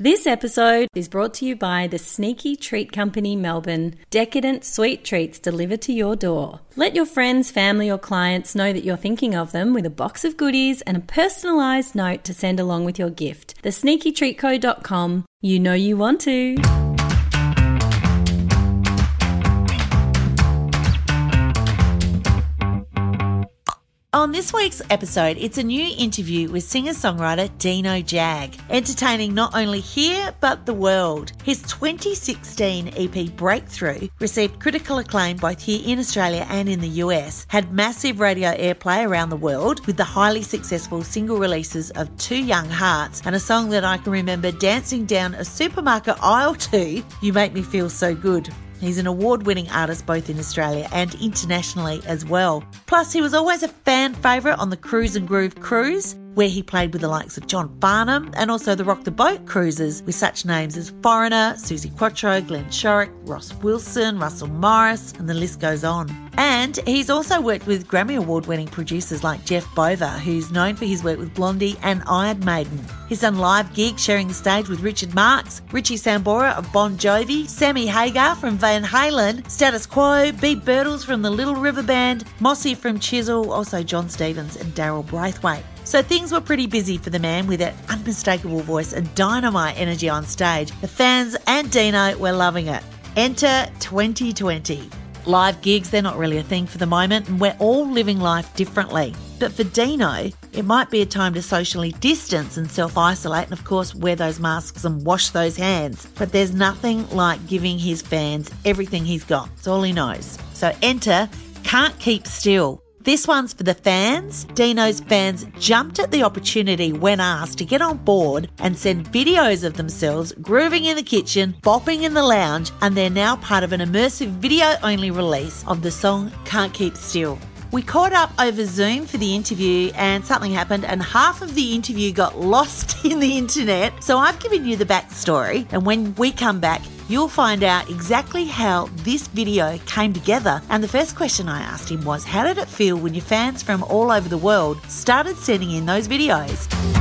This episode is brought to you by the Sneaky Treat Company Melbourne. Decadent sweet treats delivered to your door. Let your friends, family, or clients know that you're thinking of them with a box of goodies and a personalised note to send along with your gift. TheSneakyTreatCo.com. You know you want to. On this week's episode, it's a new interview with singer songwriter Dino Jag, entertaining not only here but the world. His 2016 EP Breakthrough received critical acclaim both here in Australia and in the US, had massive radio airplay around the world with the highly successful single releases of Two Young Hearts and a song that I can remember dancing down a supermarket aisle to, You Make Me Feel So Good. He's an award winning artist both in Australia and internationally as well. Plus, he was always a fan favourite on the Cruise and Groove cruise, where he played with the likes of John Farnham and also the Rock the Boat cruises with such names as Foreigner, Suzi Quatro, Glenn Shorrock, Ross Wilson, Russell Morris, and the list goes on. And he's also worked with Grammy Award winning producers like Jeff Bova, who's known for his work with Blondie and Iron Maiden. He's done live gigs sharing the stage with Richard Marx, Richie Sambora of Bon Jovi, Sammy Hagar from Van Halen, Status Quo, Beeb Birtles from the Little River Band, Mossy from Chisel, also Jon Stevens and Daryl Braithwaite. So things were pretty busy for the man with that unmistakable voice and dynamite energy on stage. The fans and Dino were loving it. Enter 2020. Live gigs, they're not really a thing for the moment, and we're all living life differently. But for Dino, it might be a time to socially distance and self isolate, and of course, wear those masks and wash those hands. But there's nothing like giving his fans everything he's got. It's all he knows. So enter Can't Keep Still. This one's for the fans. Dino's fans jumped at the opportunity when asked to get on board and send videos of themselves grooving in the kitchen, bopping in the lounge, and they're now part of an immersive video only release of the song Can't Keep Still. We caught up over Zoom for the interview and something happened and half of the interview got lost in the internet. So I've given you the backstory and when we come back, you'll find out exactly how this video came together. And the first question I asked him was, how did it feel when your fans from all over the world started sending in those videos?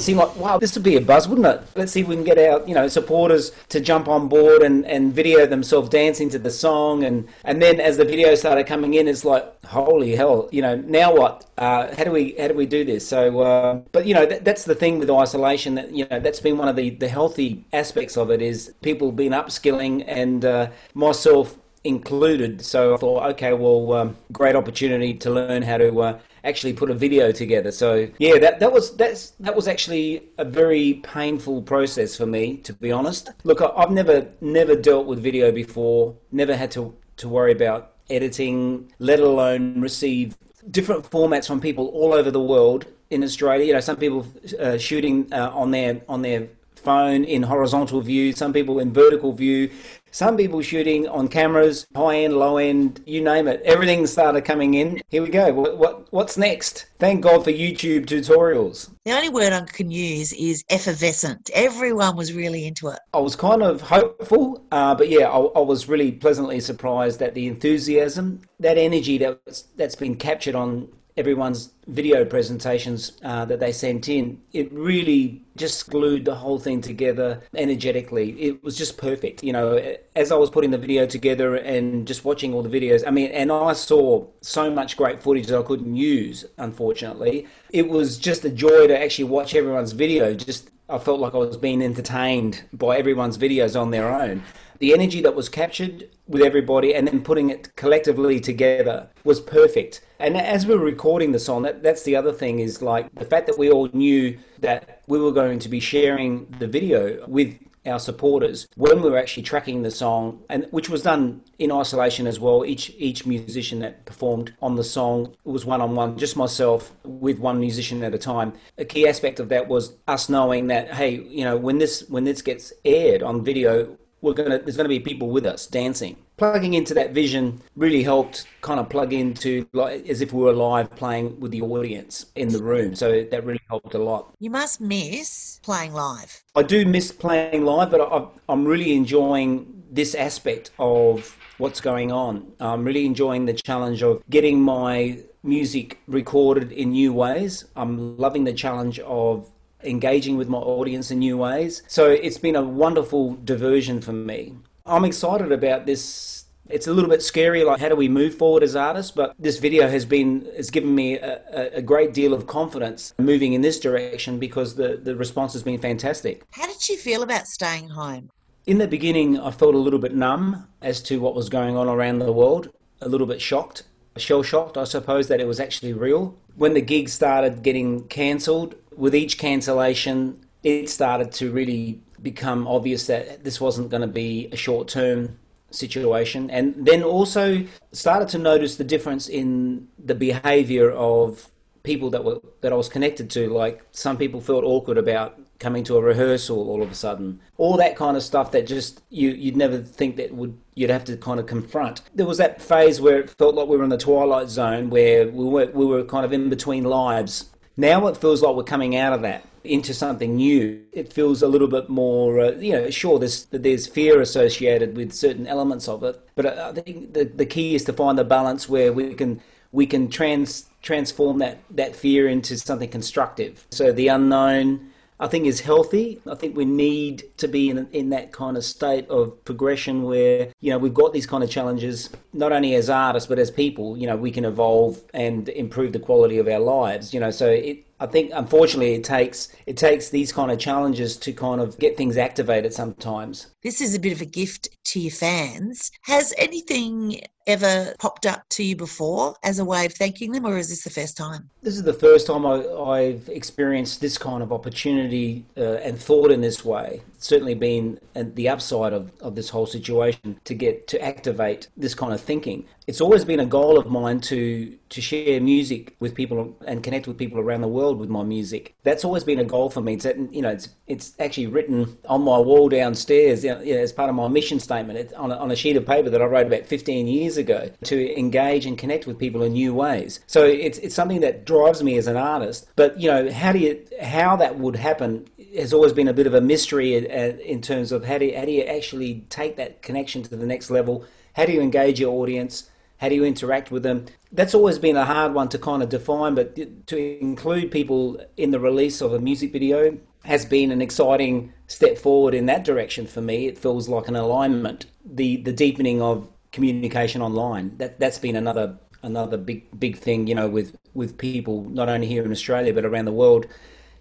It seemed like, wow, this would be a buzz, wouldn't it? Let's see if we can get our, you know, supporters to jump on board and, and video themselves dancing to the song. And, and then as the videos started coming in, it's like, holy hell, you know, now what? Uh, how do we how do we do this? So, uh, but you know, that, that's the thing with isolation. That you know, that's been one of the, the healthy aspects of it is people been upskilling and uh, myself included. So I thought, okay, well, um, great opportunity to learn how to uh, actually put a video together. So yeah, that that was that's that was actually a very painful process for me, to be honest. Look, I, have never never dealt with video before. Never had to to worry about editing, let alone receive different formats from people all over the world in Australia. You know, some people uh, shooting uh, on their on their phone in horizontal view, some people in vertical view, some people shooting on cameras, high end, low end, you name it. Everything started coming in. Here we go. What, what what's next? Thank God for YouTube tutorials. The only word I can use is effervescent. Everyone was really into it. I was kind of hopeful, uh, but yeah, I, I, was really pleasantly surprised at the enthusiasm, that energy that's that's been captured on everyone's video presentations uh, that they sent in, it really just glued the whole thing together energetically. It was just perfect. You know, as I was putting the video together and just watching all the videos, I mean, and I saw so much great footage that I couldn't use, unfortunately. It was just a joy to actually watch everyone's video. Just, I felt like I was being entertained by everyone's videos on their own the energy that was captured with everybody and then putting it collectively together was perfect. And as we were recording the song, that, that's the other thing is like the fact that we all knew that we were going to be sharing the video with our supporters when we were actually tracking the song and which was done in isolation as well. Each each musician that performed on the song was one on one just myself with one musician at a time. A key aspect of that was us knowing that hey you know when this when this gets aired on video we're gonna there's gonna be people with us dancing. Plugging into that vision really helped kind of plug into like as if we were live playing with the audience in the room. So that really helped a lot. You must miss playing live. I do miss playing live, but I, I'm really enjoying this aspect of what's going on. I'm really enjoying the challenge of getting my music recorded in new ways. I'm loving the challenge of engaging with my audience in new ways. So it's been a wonderful diversion for me. I'm excited about this. It's a little bit scary like how do we move forward as artists? But this video has been has given me a, a, great deal of confidence moving in this direction because the, the response has been fantastic. How did you feel about staying home? In the beginning i felt a little bit numb as to what was going on around the world a little bit shocked shell shocked i suppose that it was actually real. When the gigs started getting cancelled with each cancellation it started to really become obvious that this wasn't going to be a short term situation. And then also started to notice the difference in the behavior of people that were that I was connected to. Like some people felt awkward about coming to a rehearsal all of a sudden all that kind of stuff that just you you'd never think that would you'd have to kind of confront there was that phase where it felt like we were in the twilight zone where we were we were kind of in between lives now it feels like we're coming out of that into something new. It feels a little bit more, uh, you know, sure, there's there's fear associated with certain elements of it, but I think the the key is to find the balance where we can we can trans transform that that fear into something constructive. So the unknown I think is healthy. I think we need to be in in that kind of state of progression where you know we've got these kind of challenges not only as artists but as people. You know we can evolve and improve the quality of our lives. You know so it. I think unfortunately it takes it takes these kind of challenges to kind of get things activated sometimes. This is a bit of a gift to your fans. Has anything ever popped up to you before as a way of thanking them, or is this the first time? This is the first time I, have experienced this kind of opportunity uh, and thought in this way. Certainly been the upside of, of this whole situation to get to activate this kind of thinking. It's always been a goal of mine to to share music with people and connect with people around the world with my music. That's always been a goal for me. It's you know it's it's actually written on my wall downstairs you know, as part of my mission statement it's on a, on a sheet of paper that I wrote about 15 years ago to engage and connect with people in new ways. So it's it's something that drives me as an artist. But you know how do you how that would happen has always been a bit of a mystery in terms of how do you, how do you actually take that connection to the next level? How do you engage your audience? How do you interact with them? That's always been a hard one to kind of define, but to include people in the release of a music video has been an exciting step forward in that direction for me. It feels like an alignment, the the deepening of communication online. That that's been another another big big thing, you know, with with people not only here in Australia but around the world,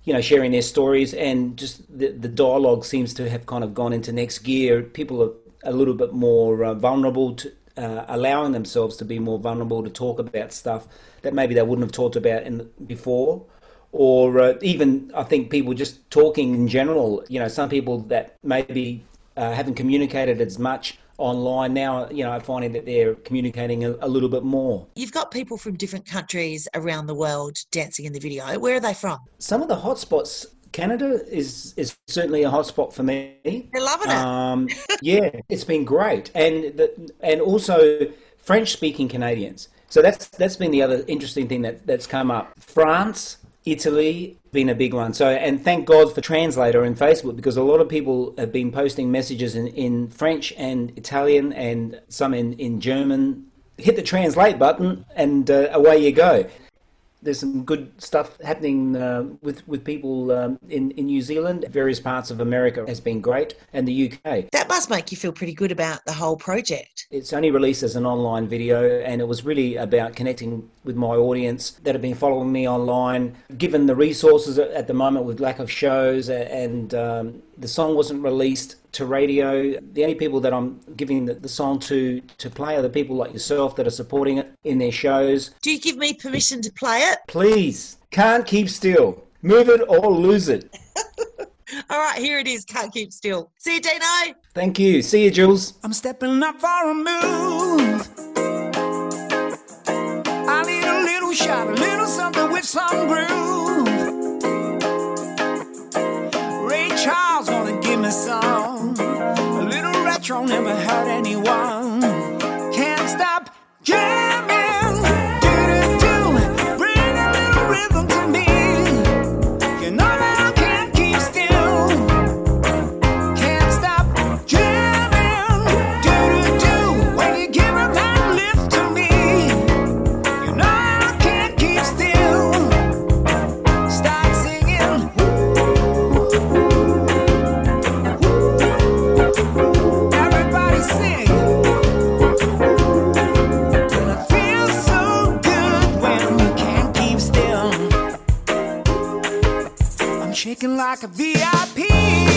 you know, sharing their stories and just the the dialogue seems to have kind of gone into next gear. People are a little bit more uh, vulnerable to uh, allowing themselves to be more vulnerable to talk about stuff that maybe they wouldn't have talked about in before or uh, even I think people just talking in general. You know, some people that maybe uh, haven't communicated as much online now, you know, are finding that they're communicating a, a, little bit more. You've got people from different countries around the world dancing in the video. Where are they from? Some of the hotspots. Canada is is certainly a hotspot for me. They're loving it. Um, yeah, it's been great, and the, and also French speaking Canadians. So that's that's been the other interesting thing that that's come up. France Italy been a big one. So, and thank God for Translator in Facebook because a lot of people have been posting messages in, in French and Italian and some in, in German. Hit the translate button and uh, away you go there's some good stuff happening uh, with with people um, in in New Zealand. Various parts of America has been great, and the UK. That must make you feel pretty good about the whole project. It's only released as an online video, and it was really about connecting with my audience that have been following me online. Given the resources at the moment with lack of shows and um, the song wasn't released to radio. The only people that I'm giving the, the, song to to play are the people like yourself that are supporting it in their shows. Do you give me permission to play it? Please. Can't keep still. Move it or lose it. All right, here it is. Can't keep still. See you, Dino. Thank you. See you, Jules. I'm stepping up for a move. Like a VIP.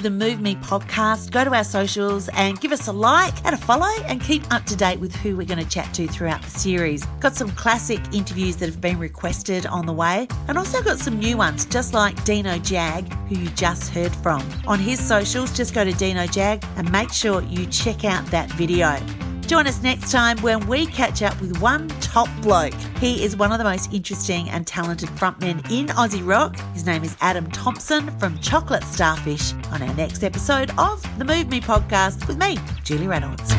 To the Move Me podcast. Go to our socials and give us a like and a follow and keep up to date with who we're going to chat to throughout the series. Got some classic interviews that have been requested on the way and also got some new ones, just like Dino Jag, who you just heard from. On his socials, just go to Dino Jag and make sure you check out that video. Join us next time when we catch up with one top bloke. He is one of the most interesting and talented frontmen in Aussie rock. His name is Adam Thompson from Chocolate Starfish on our next episode of the Move Me podcast with me, Julie Reynolds.